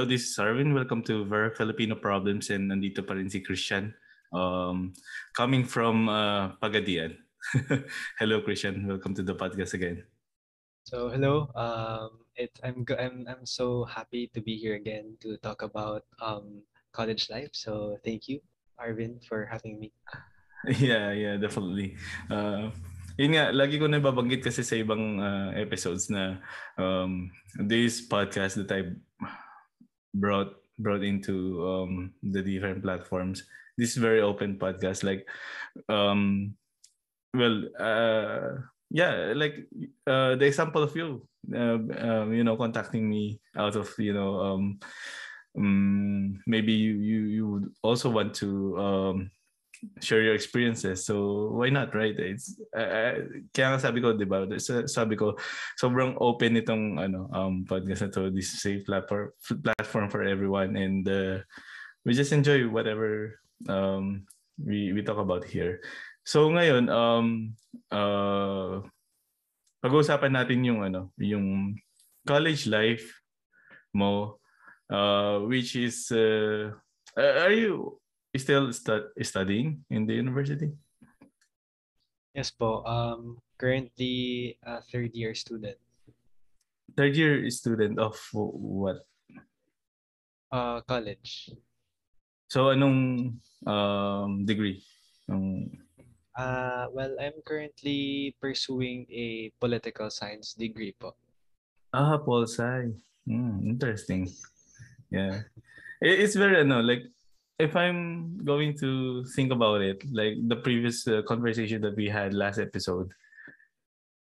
Hello, this is Arvin. Welcome to Very Filipino Problems and nandito pa rin si Christian. Um, coming from uh, Pagadian. hello, Christian. Welcome to the podcast again. So hello. Um, it I'm I'm I'm so happy to be here again to talk about um college life. So thank you, Arvin, for having me. Yeah, yeah, definitely. Uh, yun nga, lagi ko nababanggit kasi sa ibang uh, episodes na um, this podcast that I brought brought into um, the different platforms. This very open podcast, like, um, well, uh, yeah, like uh, the example of you, uh, um, you know, contacting me out of you know, um, um, maybe you you you would also want to um, share your experiences. So why not, right? It's uh, kaya nga sabi ko, 'di ba? Sabi ko sobrang open itong ano um podcast na to, this safe platform platform for everyone and uh, we just enjoy whatever um we we talk about here. So ngayon um uh pag-uusapan natin yung ano, yung college life mo uh which is uh, are you still stu- studying in the university? Yes po. Um, currently a third year student. Third year student of what? Uh, college. So anong um, degree? Um, uh, well, I'm currently pursuing a political science degree po. Ah, pol sci. Hmm, interesting. Yeah. It's very ano like if I'm going to think about it, like the previous uh, conversation that we had last episode,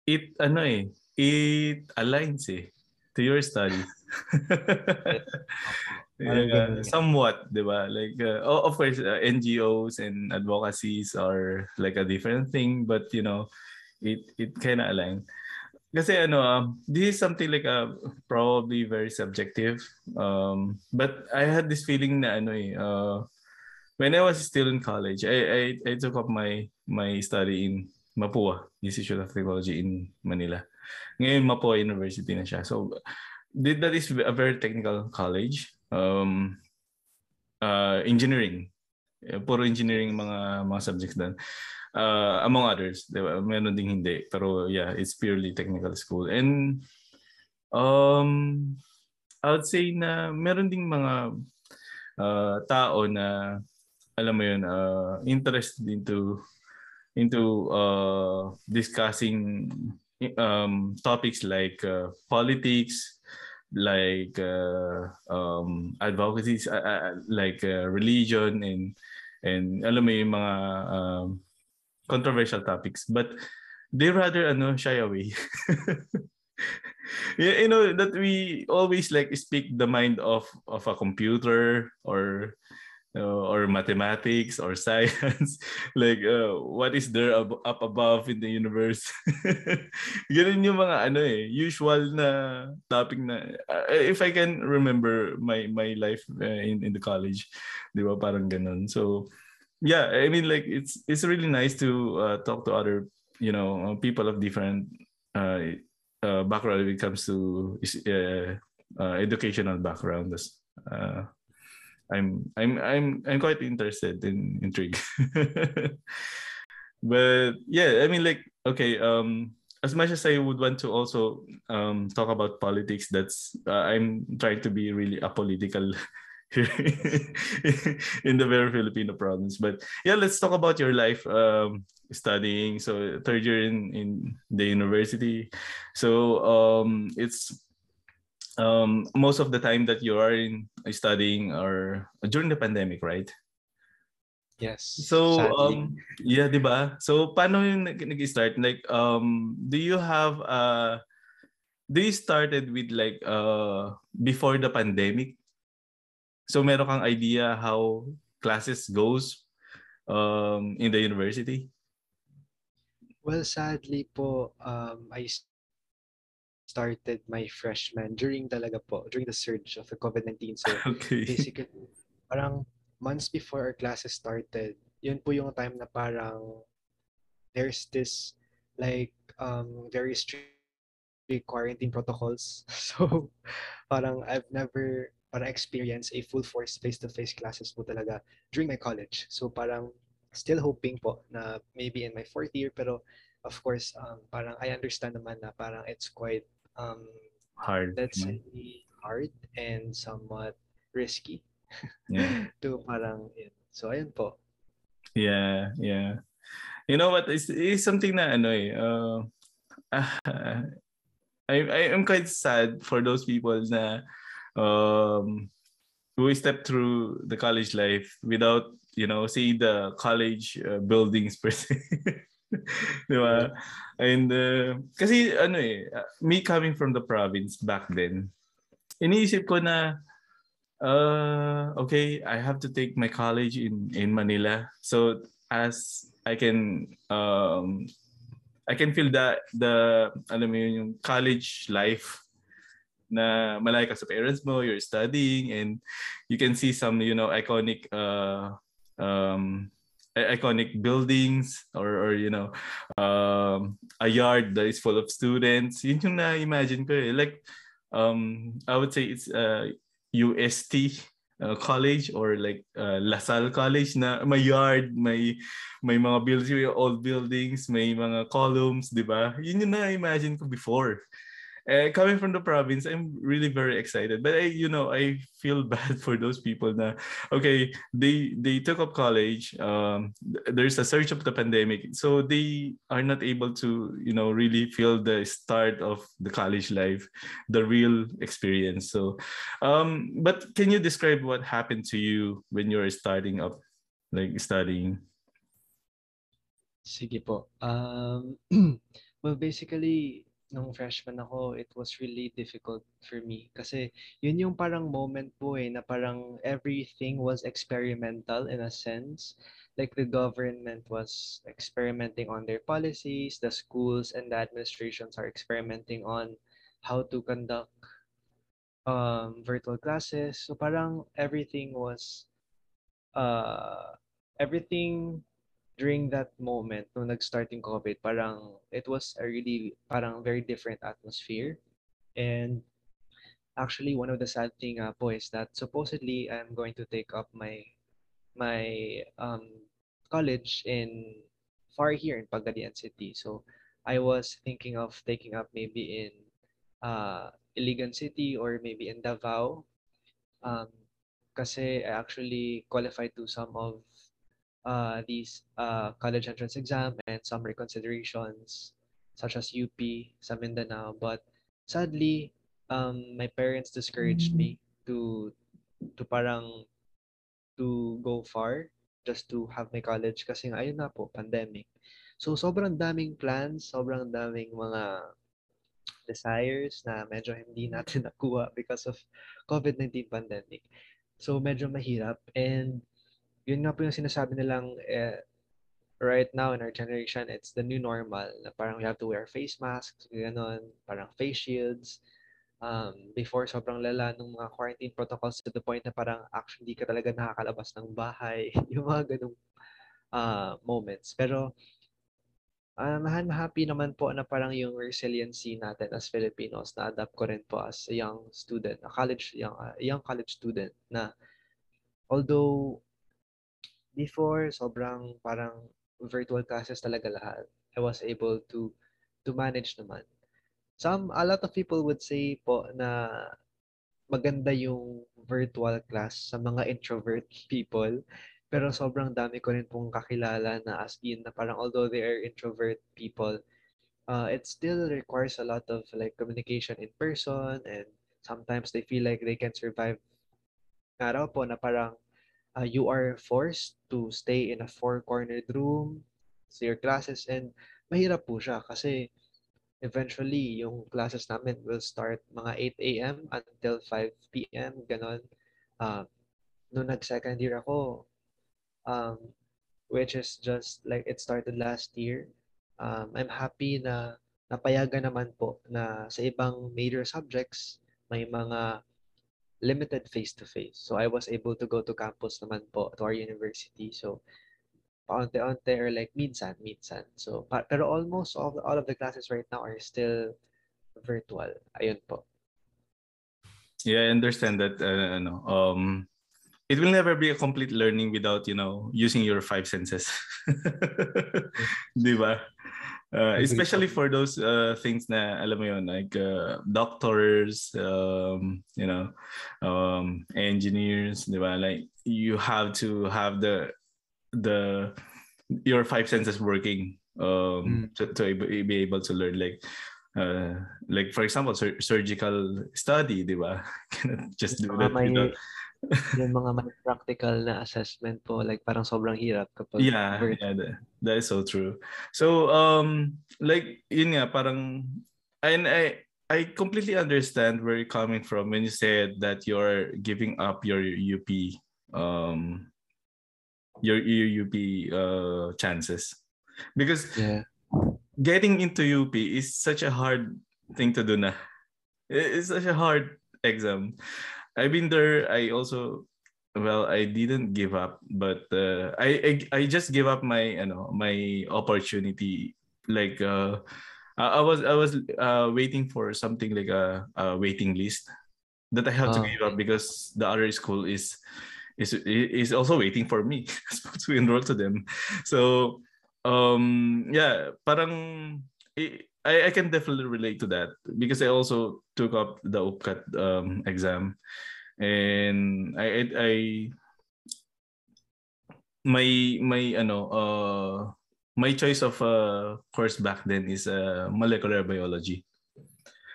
it ano eh, it aligns eh to your studies. yeah, somewhat, di ba? Like, uh, oh, of course, uh, NGOs and advocacies are like a different thing, but you know, it it kind of align. Kasi ano, um, this is something like uh, probably very subjective. Um, but I had this feeling na ano eh, uh, when I was still in college, I, I, I took up my my study in Mapua, Institute of Technology in Manila. Ngayon, Mapua University na siya. So, that is a very technical college. Um, uh, engineering. Puro engineering mga mga subjects doon uh, among others, di ba? Meron ding hindi. Pero yeah, it's purely technical school. And um, I would say na meron ding mga uh, tao na alam mo yun, uh, interested into into uh, discussing um, topics like uh, politics, like uh, um, advocacy, uh, uh, like uh, religion, and and alam mo yung mga um, controversial topics but they rather ano shy away. You know that we always like speak the mind of of a computer or uh, or mathematics or science. Like uh, what is there ab- up above in the universe? Ganun yung mga ano eh usual na topic na uh, if i can remember my my life uh, in in the college di ba parang ganun. So yeah i mean like it's it's really nice to uh, talk to other you know uh, people of different uh, uh, background when it comes to uh, uh, educational background. I'm i'm i'm i'm quite interested in intrigue. But yeah i mean like okay um as much as I would want to also um, talk about politics, that's I'm trying to be really apolitical in the very Filipino province. But yeah, let's talk about your life um, studying. So third year in in the university. So um, it's um, most of the time that you are in studying or during the pandemic, right? Yes. So um yeah, 'di ba? So paano yung nag-start like um do you have uh do you started with like uh before the pandemic So meron kang idea how classes goes um, in the university? Well, sadly po, um, I started my freshman during talaga po, during the surge of the COVID-19. So okay. basically, parang months before our classes started, yun po yung time na parang there's this like um, very strict quarantine protocols. So parang I've never para experience a full force face-to-face classes po talaga during my college. So parang still hoping po na maybe in my fourth year pero of course um, parang I understand naman na parang it's quite um, hard. let's say hard and somewhat risky Yeah. to parang yun. So ayun po. Yeah, yeah. You know what? It's, it's something na ano eh. Uh, I I am quite sad for those people na um who step through the college life without you know see the college uh, buildings per se. Di ba? And uh, kasi ano eh, uh, me coming from the province back then, iniisip ko na uh, okay, I have to take my college in in Manila. So as I can um I can feel that the alam mo yun, yung college life na malay ka sa parents mo, you're studying and you can see some, you know, iconic uh um iconic buildings or, or you know um a yard that is full of students. Yun yung na-imagine ko eh. Like um I would say it's uh UST uh, college or like uh, LaSalle College na may yard, may may mga buildings, old buildings, may mga columns, 'di ba? Yun yung na-imagine ko before. Uh, coming from the province, I'm really very excited. But I, you know, I feel bad for those people na okay, they they took up college. Um, there's a surge of the pandemic, so they are not able to, you know, really feel the start of the college life, the real experience. So, um, but can you describe what happened to you when you were starting up, like studying? Sige po. Um, well, basically, nung freshman ako, it was really difficult for me. Kasi yun yung parang moment po eh, na parang everything was experimental in a sense. Like the government was experimenting on their policies, the schools and the administrations are experimenting on how to conduct um, virtual classes. So parang everything was, uh, everything during that moment, nung nag-start yung COVID, parang it was a really parang very different atmosphere. And actually, one of the sad thing uh, po is that supposedly I'm going to take up my my um, college in far here in Pagadian City. So I was thinking of taking up maybe in uh, Iligan City or maybe in Davao. Um, kasi I actually qualified to some of uh, these uh, college entrance exam and some reconsiderations such as UP sa Mindanao. But sadly, um, my parents discouraged me to to parang to go far just to have my college kasi nga ayun na po, pandemic. So sobrang daming plans, sobrang daming mga desires na medyo hindi natin nakuha because of COVID-19 pandemic. So medyo mahirap and yun nga po yung sinasabi nilang eh, right now in our generation, it's the new normal na parang we have to wear face masks, gano'n, parang face shields. Um, before, sobrang lala ng mga quarantine protocols to the point na parang actually ka talaga nakakalabas ng bahay. yung mga ganong uh, moments. Pero, um, I'm happy naman po na parang yung resiliency natin as Filipinos na-adapt ko rin po as a young student, a college, young, uh, young college student na although before, sobrang parang virtual classes talaga lahat. I was able to to manage naman. Some, a lot of people would say po na maganda yung virtual class sa mga introvert people. Pero sobrang dami ko rin pong kakilala na as in na parang although they are introvert people, uh, it still requires a lot of like communication in person and sometimes they feel like they can survive nga raw po na parang uh, you are forced to stay in a four-cornered room sa your classes and mahirap po siya kasi eventually yung classes namin will start mga 8 a.m. until 5 p.m. ganon. Um, nung nag-second year ako, um, which is just like it started last year, um, I'm happy na napayagan naman po na sa ibang major subjects may mga limited face-to-face. So I was able to go to campus naman po to our university. So paunti-unti or like minsan, minsan. So pa- pero almost all, all of the classes right now are still virtual. Ayun po. yeah, I understand that. Uh, ano, um, it will never be a complete learning without you know using your five senses. Di ba? Uh, especially for those uh, things na alam mo yun like uh, doctors um, you know um, engineers di ba like you have to have the the your five senses working um, mm. to, to be able to learn like uh, like for example sur- surgical study di ba Cannot just do that may, you know? Yung mga may practical na assessment po like parang sobrang hirap kapag yeah, yeah that, that is so true. So um like yun nga parang and I I completely understand where you're coming from when you said that you're giving up your UP um your UP uh chances. Because yeah. getting into UP is such a hard thing to do na. It's such a hard exam I've been there. I also well, I didn't give up, but uh, I, I I just gave up my you know my opportunity. Like uh, I was I was uh, waiting for something like a, a waiting list that I have oh. to give up because the other school is is is also waiting for me to enroll to them. So um yeah, parang I, I can definitely relate to that because I also took up the UPCAT um, exam, and I, I, I my my ano uh my choice of uh course back then is uh, molecular biology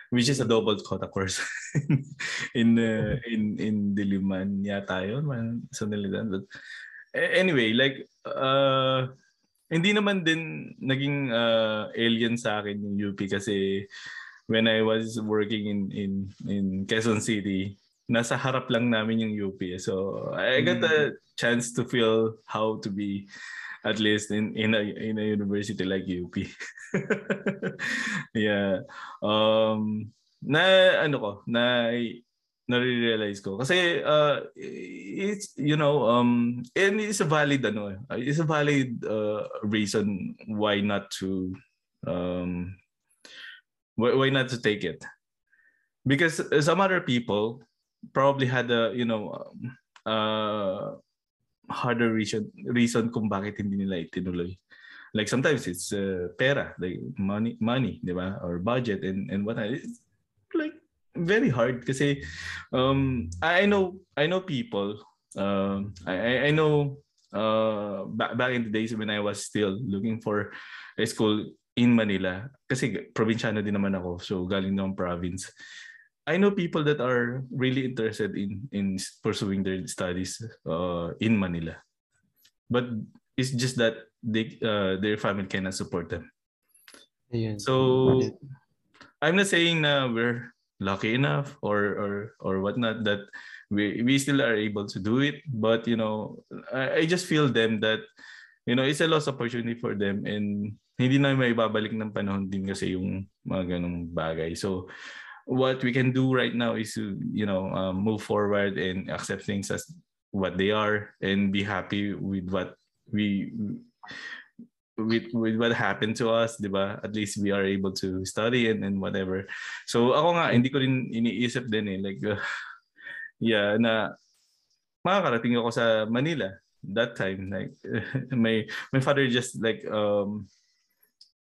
which is a double quota course. In uh, in in Diliman yata yun sa Nilidan but anyway like uh hindi naman din naging uh, alien sa akin yung UP kasi when I was working in in in Quezon City, nasa harap lang namin yung UP. So I got a mm. chance to feel how to be at least in in a in a university like UP. yeah. Um na ano ko, na nare-realize ko. Kasi uh, it's you know um and it's a valid ano it's a valid uh, reason why not to um why, why not to take it. Because some other people probably had a you know uh harder reason reason kung bakit hindi nila itinuloy. Like sometimes it's uh, pera like money money di ba? Or budget and and what it's like very hard kasi um I know I know people um I I know uh back, back in the days when I was still looking for a school in Manila kasi probinsyano din naman ako so galing ng province. I know people that are really interested in in pursuing their studies uh, in Manila. But it's just that they uh, their family cannot support them. So I'm not saying na we're lucky enough or or or whatnot that we we still are able to do it. But you know I, I just feel them that you know it's a lost opportunity for them and hindi na may babalik ng panahon din kasi yung mga ganong bagay. So what we can do right now is to you know um, move forward and accept things as what they are and be happy with what we with with what happened to us, 'di ba? At least we are able to study and and whatever. So ako nga hindi ko rin iniisip din eh. Like uh, yeah na makakarating ako sa Manila that time. Like my my father just like um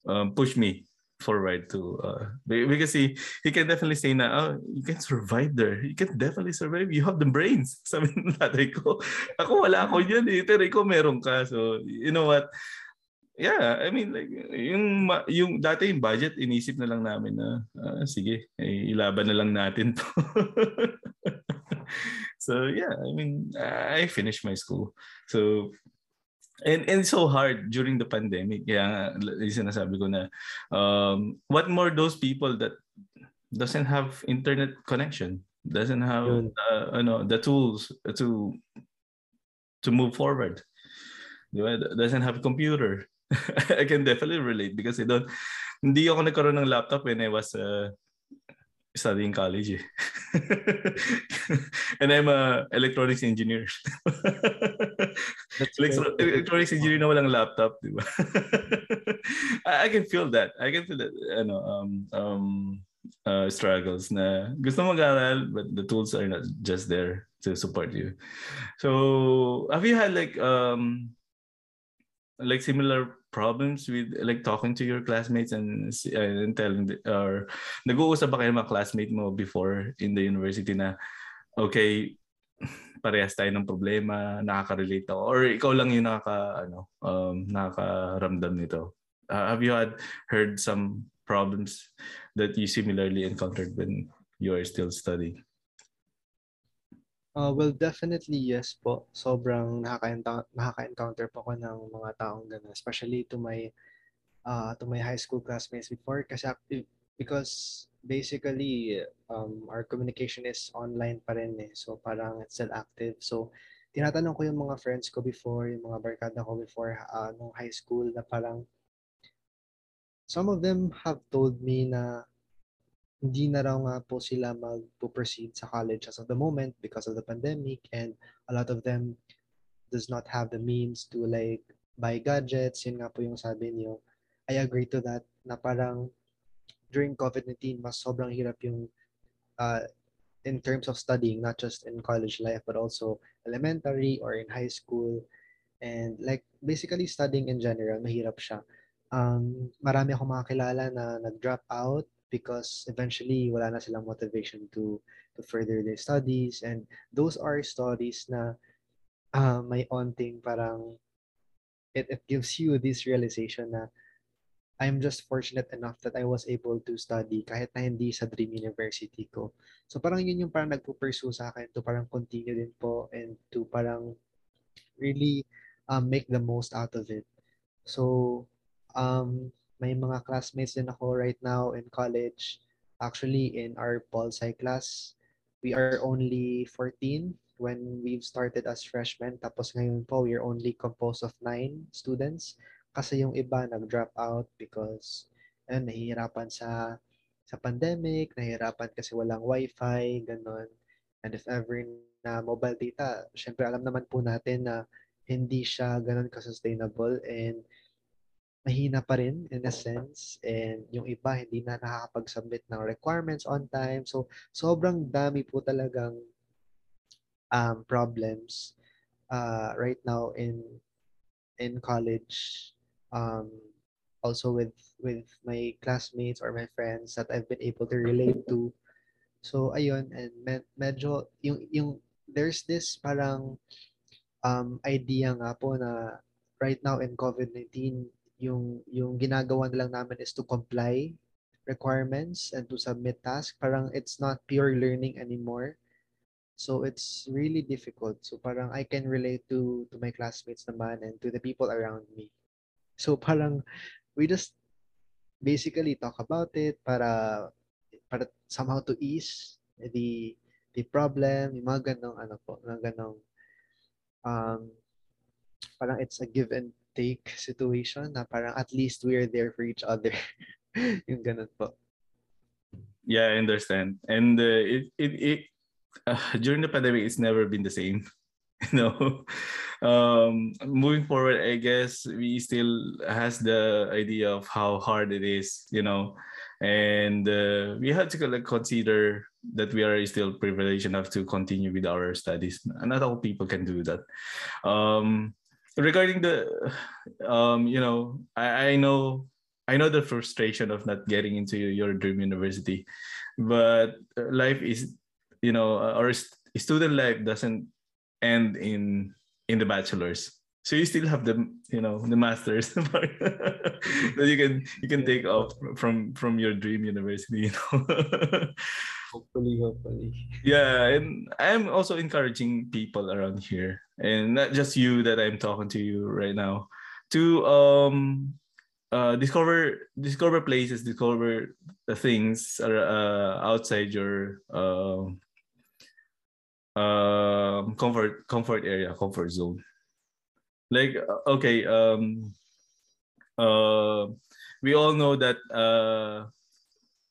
um push me forward to uh because he he can definitely say na oh you can survive there. You can definitely survive. You have the brains. Sabi ng tatay ko. Ako wala ako yan eh. Pero ikaw meron ka. So you know what yeah, I mean like yung yung dati yung budget inisip na lang namin na uh, sige, eh, ilaban na lang natin to. so yeah, I mean I finished my school. So and and so hard during the pandemic. Yeah, sinasabi ko na um, what more those people that doesn't have internet connection, doesn't have uh, ano, the tools to to move forward. Doesn't have a computer I can definitely relate because I don't, hindi ako nagkaroon ng laptop when I was uh, studying college. Eh. and I'm a electronics engineer. Electro- electronics engineer na walang laptop, di ba? I, I can feel that. I can feel that, ano, um, um, uh, struggles na gusto mag-aral but the tools are not just there to support you. So have you had like um like similar problems with like talking to your classmates and and telling or nag-uusap ba kayo mga classmate mo before in the university na okay parehas tayo ng problema, nakaka-relate ako or ikaw lang yung nakaka ano um nakakaramdam nito. Uh, have you had heard some problems that you similarly encountered when you are still studying? Uh, well, definitely yes po. Sobrang nakaka-encounter, nakaka-encounter po ko ng mga taong gano'n, especially to my uh, to my high school classmates before kasi because basically um, our communication is online pa rin eh. So parang it's still active. So tinatanong ko yung mga friends ko before, yung mga barkada ko before uh, nung high school na parang some of them have told me na hindi na raw nga po sila mag-proceed sa college as of the moment because of the pandemic and a lot of them does not have the means to like buy gadgets. Yun nga po yung sabi niyo. I agree to that na parang during COVID-19, mas sobrang hirap yung uh, in terms of studying, not just in college life, but also elementary or in high school. And like basically studying in general, mahirap siya. Um, marami akong mga kilala na nag-drop out because eventually wala na silang motivation to to further their studies and those are stories na uh, may onting parang it, it gives you this realization na I'm just fortunate enough that I was able to study kahit na hindi sa dream university ko. So parang yun yung parang nagpo-pursue sa akin to parang continue din po and to parang really um, make the most out of it. So um, may mga classmates din ako right now in college. Actually, in our Pol class, we are only 14 when we've started as freshmen. Tapos ngayon po, we're only composed of 9 students. Kasi yung iba nag-drop out because eh, nahihirapan sa sa pandemic, nahihirapan kasi walang wifi, ganun. And if ever na mobile data, syempre alam naman po natin na hindi siya ganun ka-sustainable and mahina pa rin in a sense and yung iba hindi na nakakapag-submit ng requirements on time. So sobrang dami po talagang um, problems uh, right now in in college um, also with with my classmates or my friends that I've been able to relate to. So ayun and med- medyo yung yung there's this parang um, idea nga po na right now in COVID-19 yung yung ginagawa na lang namin is to comply requirements and to submit tasks. Parang it's not pure learning anymore. So it's really difficult. So parang I can relate to to my classmates naman and to the people around me. So parang we just basically talk about it para para somehow to ease the the problem, yung mga ganong ano po, mga ganong um, parang it's a give and take situation na parang at least we're there for each other. yung ganun po. Yeah, I understand. And uh, it it, it uh, during the pandemic it's never been the same. you know um moving forward i guess we still has the idea of how hard it is you know and uh, we have to like, consider that we are still privileged enough to continue with our studies not all people can do that um regarding the um you know i, I know i know the frustration of not getting into your dream university but life is you know our student life doesn't end in in the bachelor's. So you still have the you know the masters that you can you can take off from from your dream university you know hopefully hopefully. Yeah and i'm also encouraging people around here and not just you that i'm talking to you right now to um uh discover discover places discover the things uh, outside your uh, um comfort comfort area comfort zone. Like uh, okay um uh we all know that uh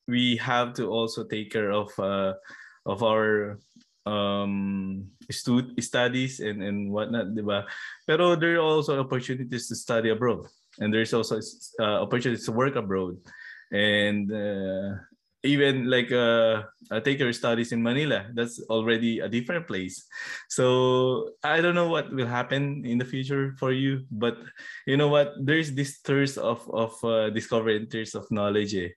we have to also take care of uh of our um stud- studies and and whatnot diba? pero there are also opportunities to study abroad and there's also uh, opportunities to work abroad and uh, even like uh, uh, take your studies in Manila. That's already a different place. So I don't know what will happen in the future for you, but you know what? There's this thirst of of uh, discovery and thirst of knowledge. Eh,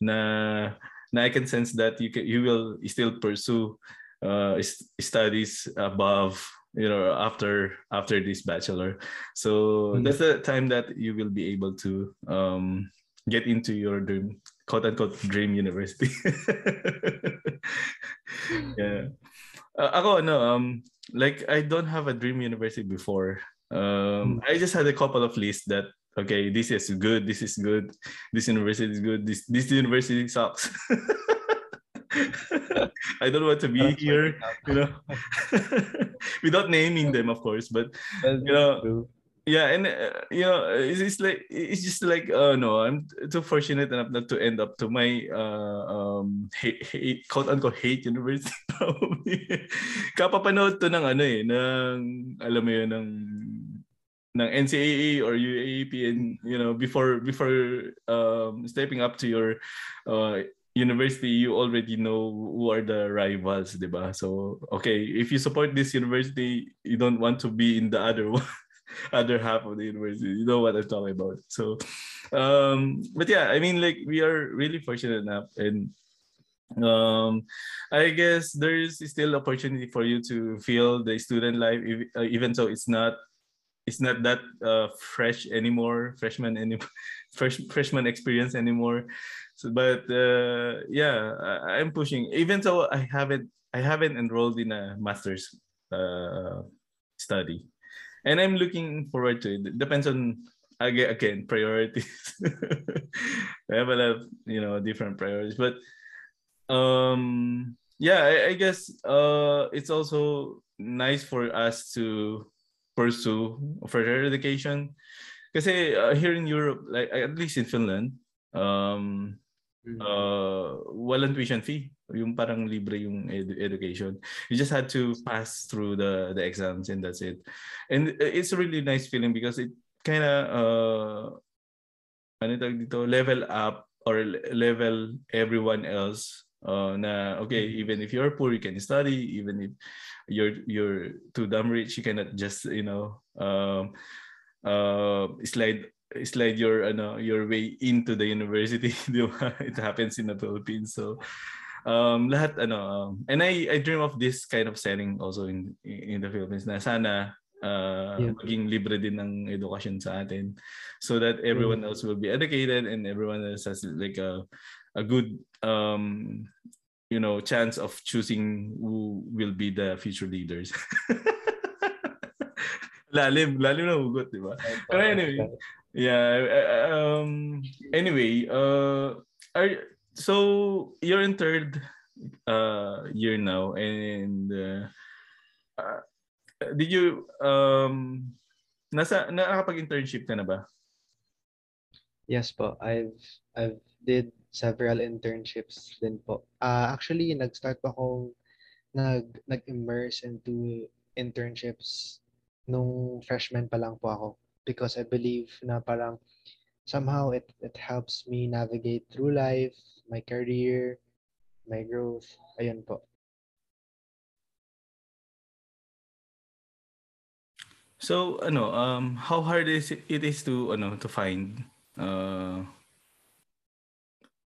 na, na I can sense that you can you will still pursue uh, studies above you know after after this bachelor so mm-hmm. that's the time that you will be able to um, get into your dream quote unquote dream university. yeah. Uh, ako ano um like I don't have a dream university before. Um hmm. I just had a couple of lists that okay, this is good, this is good, this university is good, this this university sucks. I don't want to be here, you know, without naming them, of course. But you know, yeah and uh, you know it's, it's like it's just like uh no i'm too fortunate enough not to end up to my uh um hate, hate quote unquote hate university probably kapapanood to ng ano eh ng alam mo yun ng ng NCAA or UAAP and you know before before um stepping up to your uh university you already know who are the rivals diba so okay if you support this university you don't want to be in the other one other half of the university. You know what I'm talking about. So, um, but yeah, I mean, like we are really fortunate enough, and um, I guess there is still opportunity for you to feel the student life, uh, even though it's not it's not that uh, fresh anymore, freshman any fresh freshman experience anymore. So, but uh, yeah, I, I'm pushing. Even though I haven't I haven't enrolled in a master's uh, study and I'm looking forward to it. Depends on again, again priorities. I have a lot of you know different priorities, but um yeah, I, I guess uh it's also nice for us to pursue further education. Because uh, here in Europe, like at least in Finland, um, mm-hmm. uh, walang tuition fee. Yung parang libre yung ed- education. You just had to pass through the the exams and that's it. And it's a really nice feeling because it kind of uh ano dito, level up or level everyone else uh, na okay mm-hmm. even if you're poor you can study even if you're you're too damn rich you cannot just you know um uh slide slide your ano your way into the university it happens in the Philippines so um lahat ano um, and I I dream of this kind of setting also in in the Philippines na sana uh, yeah. maging libre din ng edukasyon sa atin so that everyone else will be educated and everyone else has like a a good um you know chance of choosing who will be the future leaders lalim lalim na hugot di ba pero anyway yeah um anyway uh are so you're in third uh, year now, and uh, uh, did you um nasa nakakapag-internship ka na ba? Yes po. I've I've did several internships din po. Uh, actually, nag-start pa akong nag nag-immerse into internships nung freshman pa lang po ako because I believe na parang somehow it it helps me navigate through life my career, my growth. Ayun po. So ano um how hard is it, it is to ano to find uh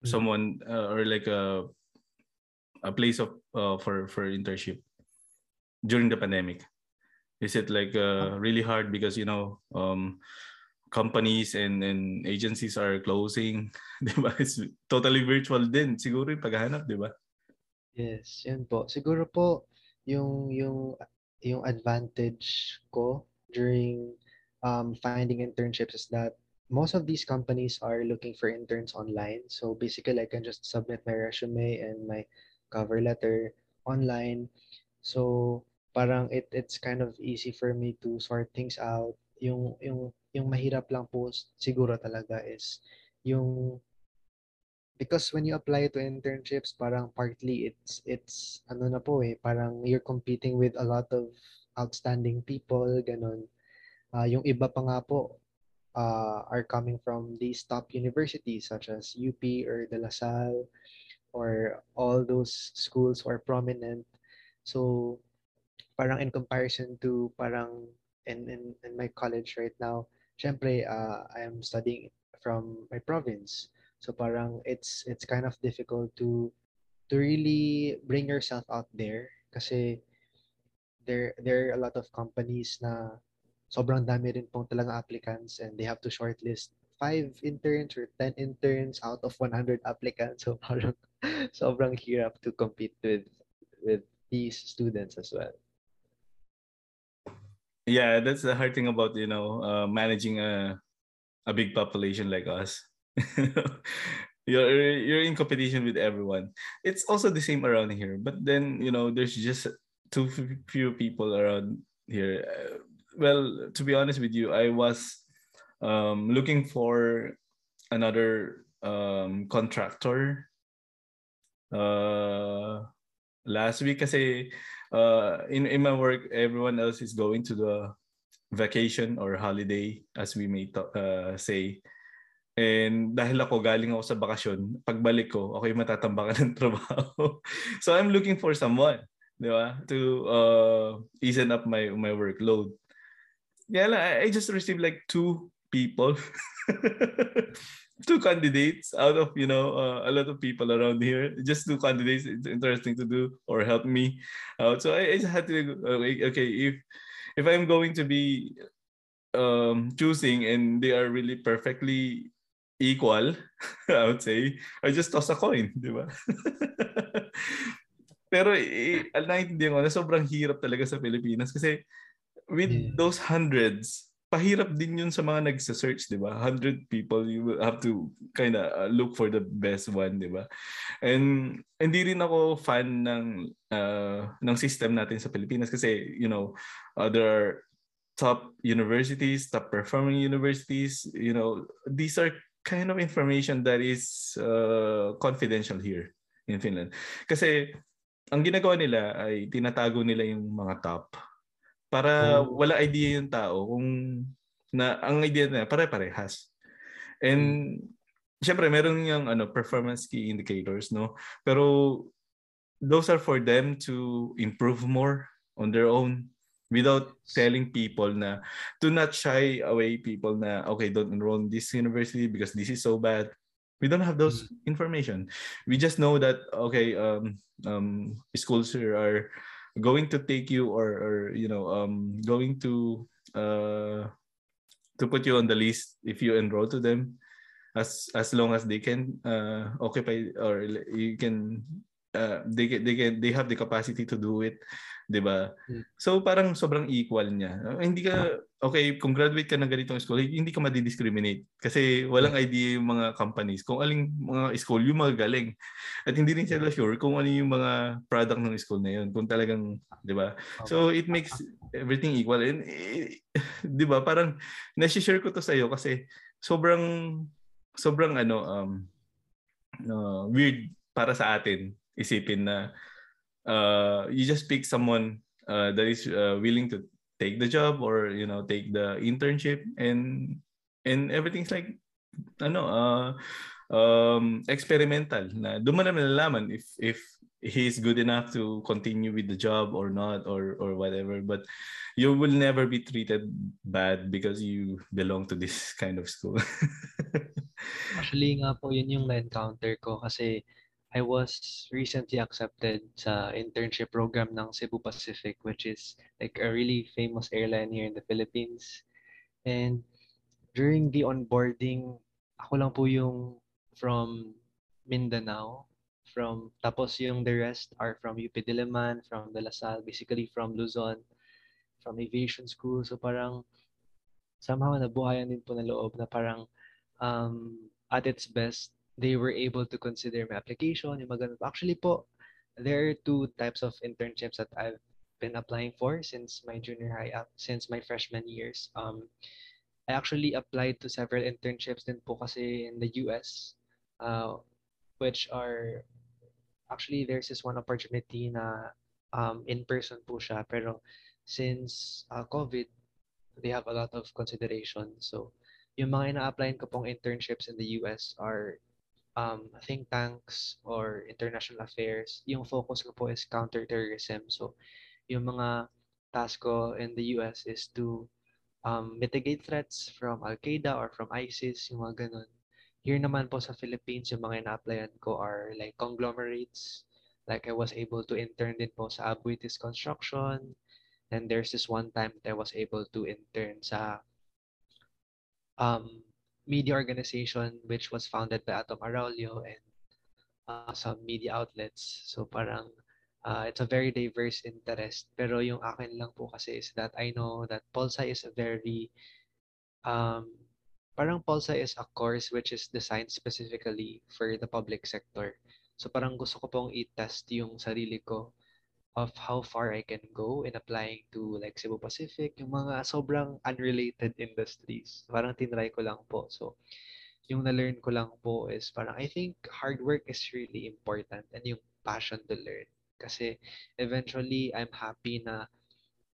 someone uh, or like a a place of uh, for for internship during the pandemic is it like uh, really hard because you know um companies and, and agencies are closing, di ba? It's totally virtual din. Siguro yung paghahanap, di ba? Yes, yan po. Siguro po, yung, yung, yung advantage ko during um, finding internships is that most of these companies are looking for interns online. So basically, I can just submit my resume and my cover letter online. So parang it it's kind of easy for me to sort things out. Yung yung yung mahirap lang po siguro talaga is yung because when you apply to internships parang partly it's it's ano na po eh parang you're competing with a lot of outstanding people ganun uh, yung iba pa nga po uh, are coming from these top universities such as UP or De La Salle or all those schools who are prominent. So parang in comparison to parang in, in, in my college right now, syempre, uh, I am studying from my province. So parang it's it's kind of difficult to to really bring yourself out there kasi there there are a lot of companies na sobrang dami rin pong talaga applicants and they have to shortlist five interns or 10 interns out of 100 applicants. So parang sobrang hirap to compete with with these students as well. Yeah, that's the hard thing about, you know, uh, managing a a big population like us. you're you're in competition with everyone. It's also the same around here, but then, you know, there's just too few people around here. Uh, well, to be honest with you, I was um, looking for another um, contractor uh, last week kasi uh, in, in my work, everyone else is going to the vacation or holiday as we may to, uh, say. And dahil ako galing ako sa bakasyon, pagbalik ko, ako yung matatambakan ng trabaho. so I'm looking for someone, di ba? To uh, easen up my my workload. Yeah, I just received like two people. Two candidates out of you know uh, a lot of people around here. Just two candidates it's interesting to do or help me out. So i, I just had to okay if if i'm going to be um choosing and they are really perfectly equal i would say i just toss a coin di ba? Pero eh, naintindihan ko na sobrang hirap talaga sa Pilipinas kasi with yeah. those hundreds pahirap din yun sa mga nagsa-search, di ba? 100 people, you will have to kind of uh, look for the best one, di ba? And hindi rin ako fan ng uh, ng system natin sa Pilipinas kasi, you know, uh, there are top universities, top performing universities, you know, these are kind of information that is uh, confidential here in Finland. Kasi ang ginagawa nila ay tinatago nila yung mga top para oh. wala idea yung tao kung na ang idea na pare-parehas. And hmm. syempre meron yung ano performance key indicators no. Pero those are for them to improve more on their own without telling people na to not shy away people na okay don't enroll in this university because this is so bad we don't have those mm. information we just know that okay um um schools here are going to take you or or you know um going to uh to put you on the list if you enroll to them as as long as they can uh occupy or you can uh, they they can they have the capacity to do it 'di ba? Hmm. So parang sobrang equal niya. Hindi ka okay, kung graduate ka ng ganitong school, hindi ka ma-discriminate kasi walang idea yung mga companies kung aling mga school yung mga galing. At hindi rin sila sure kung ano yung mga product ng school na yun, kung talagang, 'di ba? So it makes everything equal and eh, 'di ba? Parang na-share ko to sa iyo kasi sobrang sobrang ano um uh, weird para sa atin isipin na uh, you just pick someone uh, that is uh, willing to take the job or you know take the internship and and everything's like ano uh, um, experimental na doon mo na malalaman if if he's good enough to continue with the job or not or or whatever. But you will never be treated bad because you belong to this kind of school. Actually nga po yun yung na-encounter ko kasi I was recently accepted sa internship program ng Cebu Pacific, which is like a really famous airline here in the Philippines. And during the onboarding, ako lang po yung from Mindanao. From, tapos yung the rest are from UP Diliman, from De La Salle, basically from Luzon, from aviation school. So parang somehow nabuhayan din po na loob na parang um, at its best, they were able to consider my application, yung Actually po, there are two types of internships that I've been applying for since my junior high, uh, since my freshman years. Um, I actually applied to several internships din po kasi in the US, uh, which are, actually there's this one opportunity na um, in-person po siya, pero since uh, COVID, they have a lot of consideration. So, yung mga ina-applyan ko pong internships in the US are um, think tanks or international affairs, yung focus ko po is counterterrorism. So, yung mga task ko in the US is to um, mitigate threats from Al-Qaeda or from ISIS, yung mga ganun. Here naman po sa Philippines, yung mga ina-applyan ko are like conglomerates. Like I was able to intern din po sa Abuitis Construction. And there's this one time that I was able to intern sa um, media organization which was founded by Atom Araulio and uh, some media outlets. So parang uh, it's a very diverse interest. Pero yung akin lang po kasi is that I know that Pulsa is a very um, parang Pulsa is a course which is designed specifically for the public sector. So parang gusto ko pong i-test yung sarili ko of how far I can go in applying to like Cebu Pacific, yung mga sobrang unrelated industries. Parang tinry ko lang po. So, yung na-learn ko lang po is parang I think hard work is really important and yung passion to learn. Kasi eventually, I'm happy na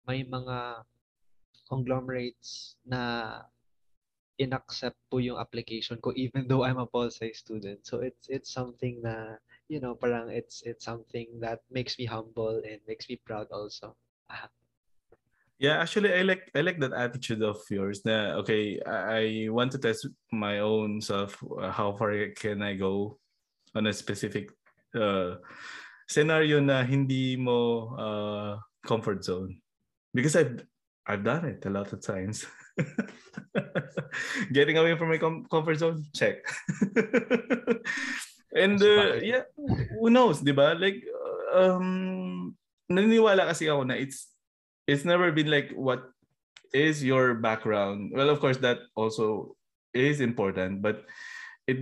may mga conglomerates na inaccept po yung application ko even though I'm a pol sci student. So it's it's something na you know, parang it's it's something that makes me humble and makes me proud also. Yeah, actually, I like I like that attitude of yours. Na okay, I, I want to test my own self. Uh, how far can I go on a specific uh, scenario na hindi mo uh, comfort zone? Because I've I've done it a lot of times. Getting away from my com- comfort zone, check. And uh, yeah, who knows, 'di ba? Like um naniniwala kasi ako na it's it's never been like what is your background. Well, of course that also is important, but it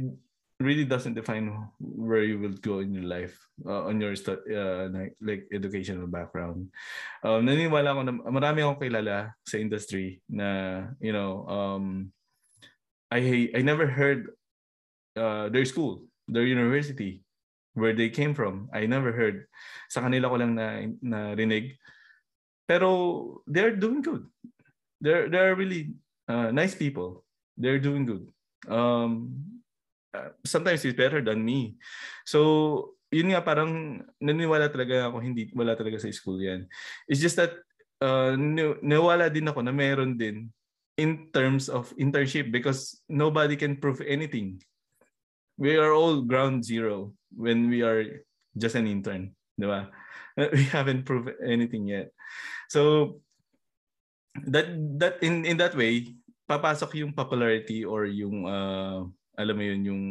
really doesn't define where you will go in your life uh, on your uh, like, like educational background. Um, naniniwala ako na marami akong kilala sa industry na you know um I I never heard uh, their school their university, where they came from. I never heard. Sa kanila ko lang na narinig. Pero they're doing good. They're they're really uh, nice people. They're doing good. Um, uh, sometimes it's better than me. So, yun nga parang naniwala talaga ako hindi wala talaga sa school yan. It's just that uh, nawala din ako na meron din in terms of internship because nobody can prove anything we are all ground zero when we are just an intern, di ba? We haven't proved anything yet. So that that in in that way, papasok yung popularity or yung uh, alam mo yun yung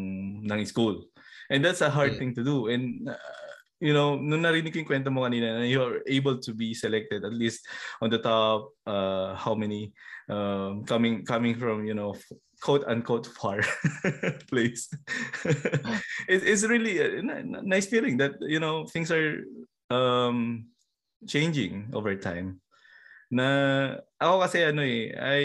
ng school. And that's a hard yeah. thing to do. And uh, you know, nung narinig yung kwento mo kanina na you're able to be selected at least on the top uh, how many um, coming coming from, you know, quote unquote far place. it, it's really a nice feeling that you know things are um, changing over time. Na ako kasi ano eh, I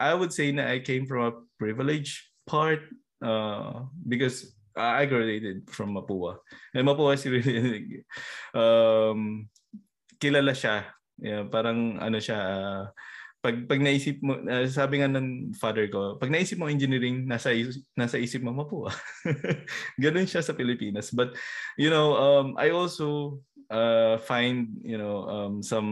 I would say na I came from a privileged part uh, because I graduated from Mapua. And Mapua is really um, kilala siya. Yeah, parang ano siya uh, pag pag naisip mo uh, sabi nga ng father ko pag naisip mo engineering nasa nasa isip mo po ganun siya sa Pilipinas. But you know um I also uh find you know um some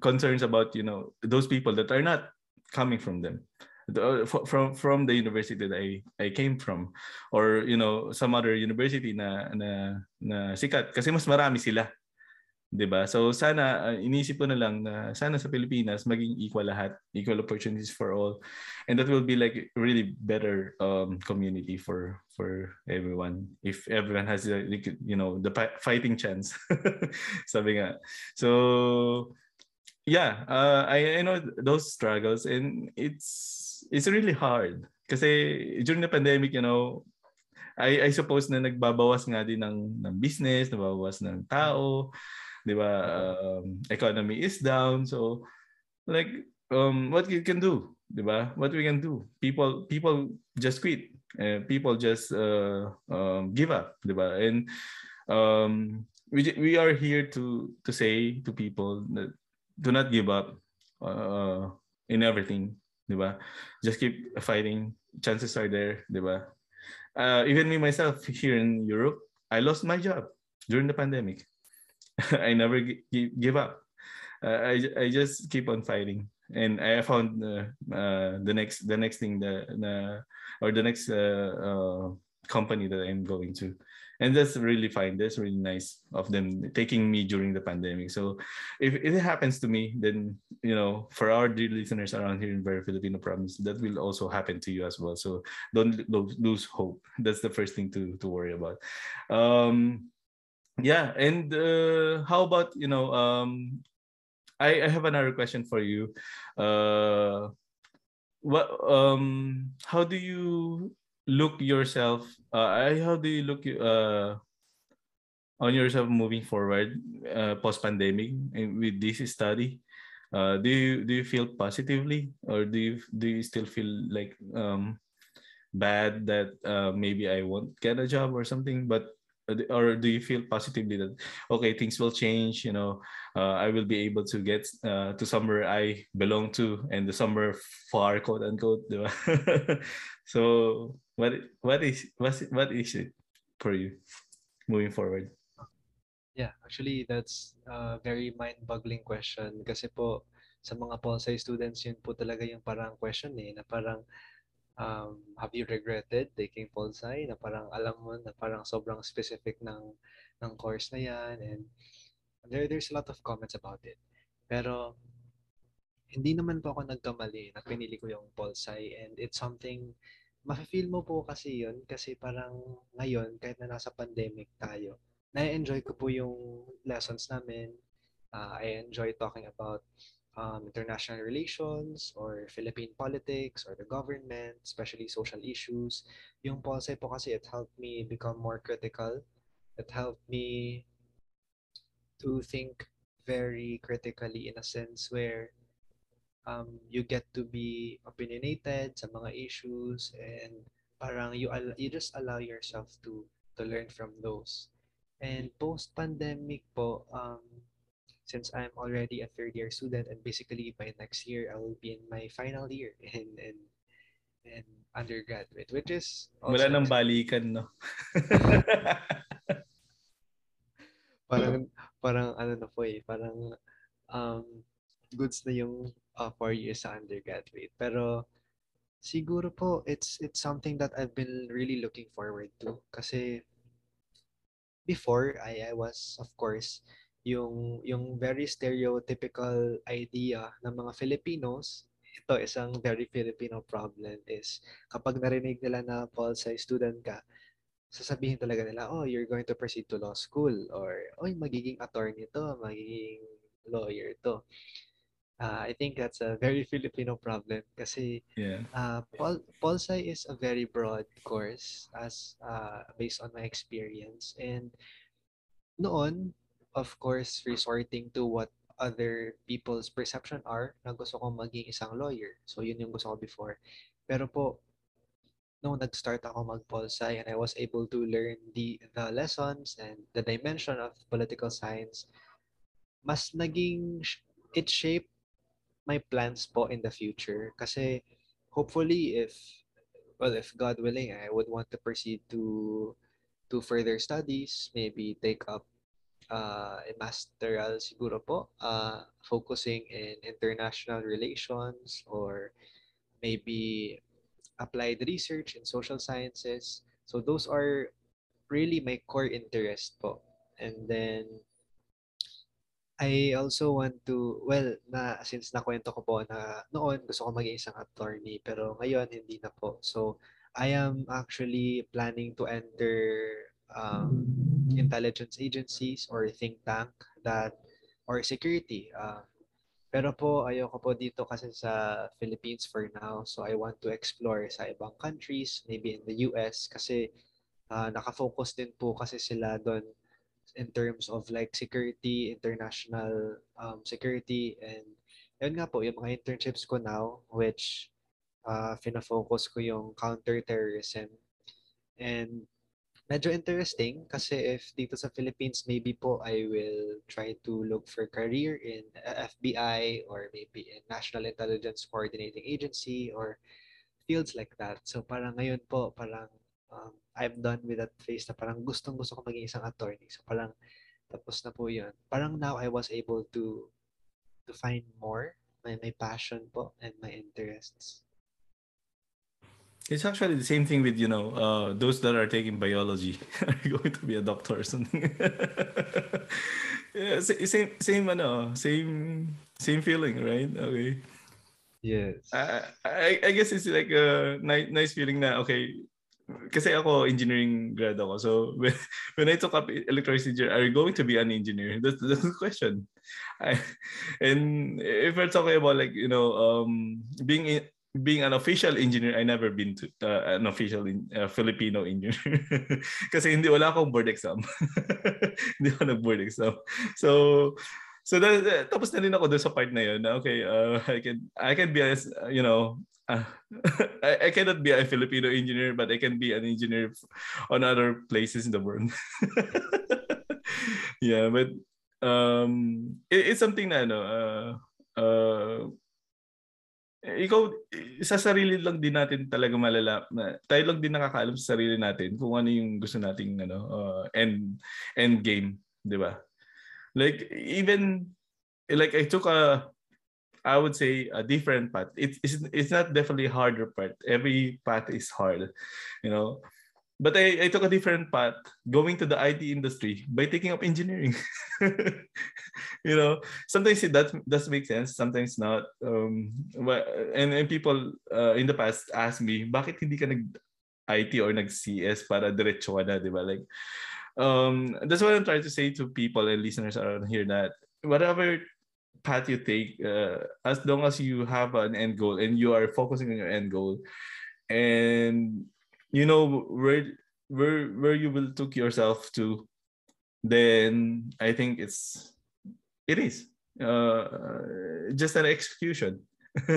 concerns about you know those people that are not coming from them. The, from from the university that I I came from. Or you know some other university na na na sikat. Kasi mas marami sila 'di ba? So sana uh, inisip ko na lang na sana sa Pilipinas maging equal lahat, equal opportunities for all. And that will be like really better um, community for for everyone if everyone has a, you know the fighting chance. Sabi nga. So yeah, uh, I I know those struggles and it's it's really hard kasi during the pandemic, you know, I I suppose na nagbabawas nga din ng ng business, nababawas ng tao. 'Di ba? Um, economy is down. So like um what you can do, 'di ba? What we can do. People people just quit. Uh, people just uh, um, give up, 'di ba? And um we we are here to to say to people that do not give up uh, in everything, 'di ba? Just keep fighting. Chances are there, 'di ba? uh, even me myself here in Europe, I lost my job during the pandemic. I never g- give up. Uh, I I just keep on fighting, and I found uh, uh, the next the next thing the, or the next uh, uh, company that I'm going to. And that's really fine. That's really nice of them taking me during the pandemic. So if, if it happens to me then you know for our dear listeners around here in very filipino problems that will also happen to you as well. So don't lose hope. That's the first thing to to worry about. Um yeah and uh, how about you know um I, I have another question for you. Uh what um how do you look yourself uh how do you look uh on yourself moving forward uh, post pandemic with this study? Uh do you do you feel positively or do you do you still feel like um bad that uh maybe i won't get a job or something but or do you feel positively that okay things will change you know uh, i will be able to get uh, to somewhere i belong to and the somewhere far quote unquote so what what is what what is it for you moving forward? Yeah actually that's a very mind-boggling question. Kasi po sa mga pol sci students yun po talaga yung parang question eh na parang um, have you regretted taking pol sci na parang alam mo na parang sobrang specific ng ng course na yan and there there's a lot of comments about it. Pero hindi naman po ako nagkamali na pinili ko yung pol sci and it's something mafe-feel mo po kasi yun kasi parang ngayon kahit na nasa pandemic tayo na-enjoy ko po yung lessons namin. Uh, I enjoy talking about um, international relations or Philippine politics or the government, especially social issues. Yung policy po kasi it helped me become more critical. It helped me to think very critically in a sense where um, you get to be opinionated sa mga issues and parang you, you just allow yourself to to learn from those. And post-pandemic po, um, since I'm already a third year student and basically by next year I will be in my final year in in, in undergraduate which is wala nang balikan no? Parang parang ano na po eh parang um, goods na yung uh, four years sa undergraduate. Pero siguro po it's it's something that I've been really looking forward to. Kasi before I I was of course yung yung very stereotypical idea ng mga Filipinos ito isang very Filipino problem is kapag narinig nila na Paul Sai student ka sasabihin talaga nila oh you're going to proceed to law school or oy magiging attorney to magiging lawyer to uh, I think that's a very Filipino problem kasi yeah. uh, Paul Paul Sai is a very broad course as uh, based on my experience and noon of course, resorting to what other people's perception are na gusto kong maging isang lawyer. So, yun yung gusto ko before. Pero po, nung nag-start ako mag-polsci and I was able to learn the, the lessons and the dimension of political science, mas naging, it shaped my plans po in the future. Kasi, hopefully, if, well, if God willing, I would want to proceed to to further studies, maybe take up uh, a masteral siguro po, uh, focusing in international relations or maybe applied research in social sciences. So those are really my core interest po. And then I also want to, well, na since nakwento ko po na noon gusto ko maging isang attorney pero ngayon hindi na po. So I am actually planning to enter um, intelligence agencies or think tank that or security. Uh, pero po ayoko po dito kasi sa Philippines for now. So I want to explore sa ibang countries, maybe in the US kasi uh, nakafocus din po kasi sila doon in terms of like security, international um, security and yun nga po, yung mga internships ko now which uh, fina-focus ko yung counter-terrorism and medyo interesting kasi if dito sa Philippines, maybe po I will try to look for career in FBI or maybe in National Intelligence Coordinating Agency or fields like that. So parang ngayon po, parang um, I'm done with that phase na parang gustong gusto ko maging isang attorney. So parang tapos na po yun. Parang now I was able to to find more my, my passion po and my interests. It's actually the same thing with you know uh, those that are taking biology are going to be a doctor or something. yeah, same same ano, same same feeling, right? Okay. Yes. I, I I guess it's like a nice nice feeling na okay. Kasi ako engineering grad ako. So when, when I took up electronics engineering, are you going to be an engineer? That's, that's the question. I, and if we're talking about like you know um being being an official engineer, I never been to uh, an official in, uh, Filipino engineer. Kasi hindi wala akong board exam. hindi ako nag-board exam. So so that, tapos na rin ako doon sa part na yun. Okay, uh, I can I can be as you know, uh, I, I cannot be a Filipino engineer, but I can be an engineer on other places in the world. yeah, but um, it, it's something na ano, uh, uh, ikaw, sa sarili lang din natin talaga malala, na, tayo lang din nakakaalam sa sarili natin kung ano yung gusto nating ano, uh, end, end game, di ba? Like, even, like I took a, I would say a different path. It, it's, it's not definitely harder part. Every path is hard, you know. But I, I took a different path going to the IT industry by taking up engineering. you know, sometimes it does, does make sense, sometimes not. Um, and, and people uh, in the past ask me, bakit hindi ka nag-IT or nag-CS para diretso ka na, di ba? Like, um, that's what I'm trying to say to people and listeners around here that whatever path you take, uh, as long as you have an end goal and you are focusing on your end goal, and you know where where where you will took yourself to then i think it's it is uh, just an execution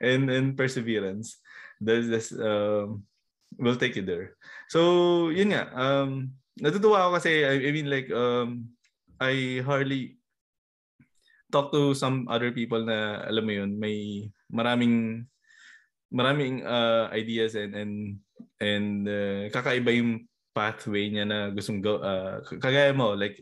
and and perseverance. There's this um will take you there. So yun nga um natutuwa ako kasi I, I mean like um I hardly talk to some other people na alam mo yun may maraming maraming uh, ideas and and and uh, kakaiba yung pathway niya na gustong go uh, kagaya mo like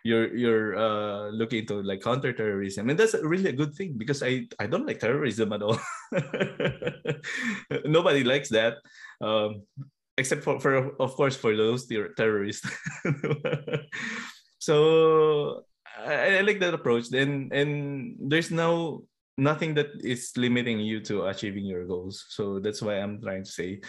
you're you're uh, looking to like counter terrorism and that's really a good thing because I I don't like terrorism at all. Nobody likes that um, except for, for of course for those ter- terrorists. So I, I like that approach. Then and there's no nothing that is limiting you to achieving your goals. So that's why i'm trying to say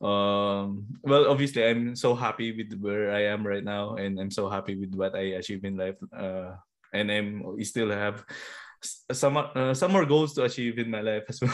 um well obviously i'm so happy with where i am right now and i'm so happy with what i achieve in life uh and i'm still have some uh, some more goals to achieve in my life as well.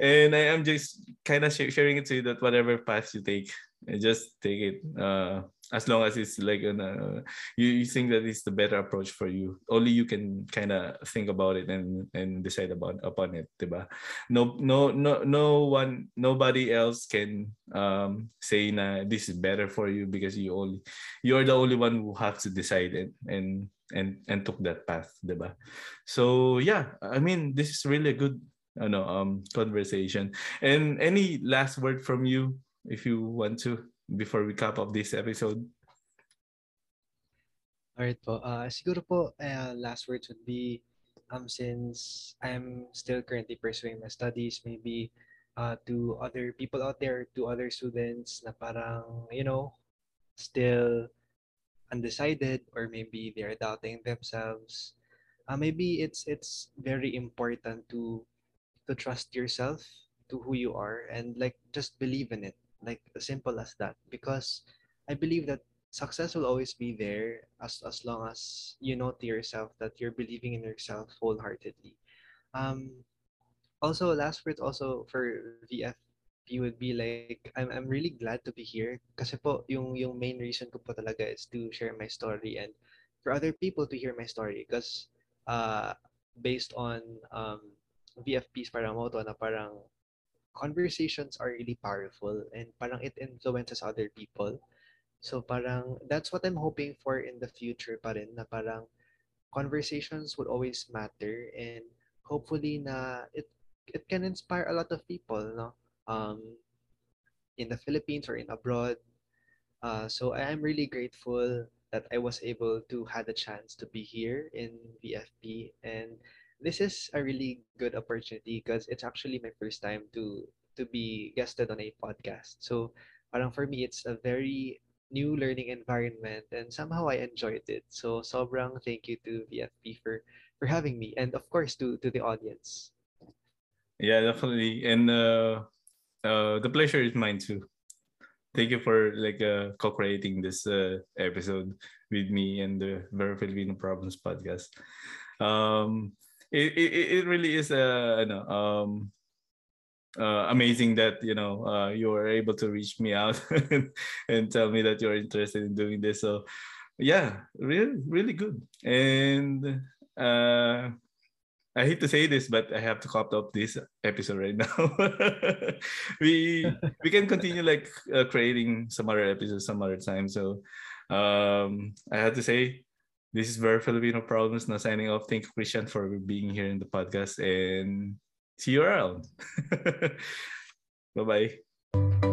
And i am just kind of sharing it to you that whatever path you take just take it uh as long as it's like an, uh, you, you think that it's the better approach for you only you can kind of think about it and and decide about upon it diba? no no no no one nobody else can um say na this is better for you because you only you're the only one who has to decide it and and and took that path diba? so yeah i mean this is really a good know, um conversation and any last word from you if you want to before we cap off this episode? Alright po. Uh, siguro po, uh, last words would be, um, since I'm still currently pursuing my studies, maybe uh, to other people out there, to other students na parang, you know, still undecided or maybe they're doubting themselves. Uh, maybe it's it's very important to to trust yourself to who you are and like just believe in it like simple as that. Because i believe that success will always be there as as long as you know to yourself that you're believing in yourself wholeheartedly. Um also last word also for vfp would be like i'm i'm really glad to be here. Kasi po yung yung main reason ko po talaga is to share my story and for other people to hear my story. Because uh based on um VFP's parang motto na parang conversations are really powerful and parang it influences other people. So parang that's what I'm hoping for in the future pa rin na parang conversations would always matter and hopefully na it it can inspire a lot of people, no? Um in the Philippines or in abroad. Uh, so I am really grateful that I was able to had a chance to be here in VFP and this is a really good opportunity because it's actually my first time to to be guested on a podcast. So parang for me it's a very new learning environment and somehow I enjoyed it. So sobrang thank you to VFP for for having me and of course to to the audience. Yeah, definitely. And uh uh the pleasure is mine too. Thank you for like uh, co-creating this uh, episode with me and the Very Filipino Problems podcast. Um, it, it, it really is uh, know, um, uh, amazing that you know uh, you were able to reach me out and, tell me that you're interested in doing this. So yeah, really really good. And uh, I hate to say this, but I have to cut off this episode right now. we we can continue like uh, creating some other episodes some other time. So um, I have to say this is very Filipino problems. Now signing off. Thank you, Christian, for being here in the podcast, and see you around. bye bye.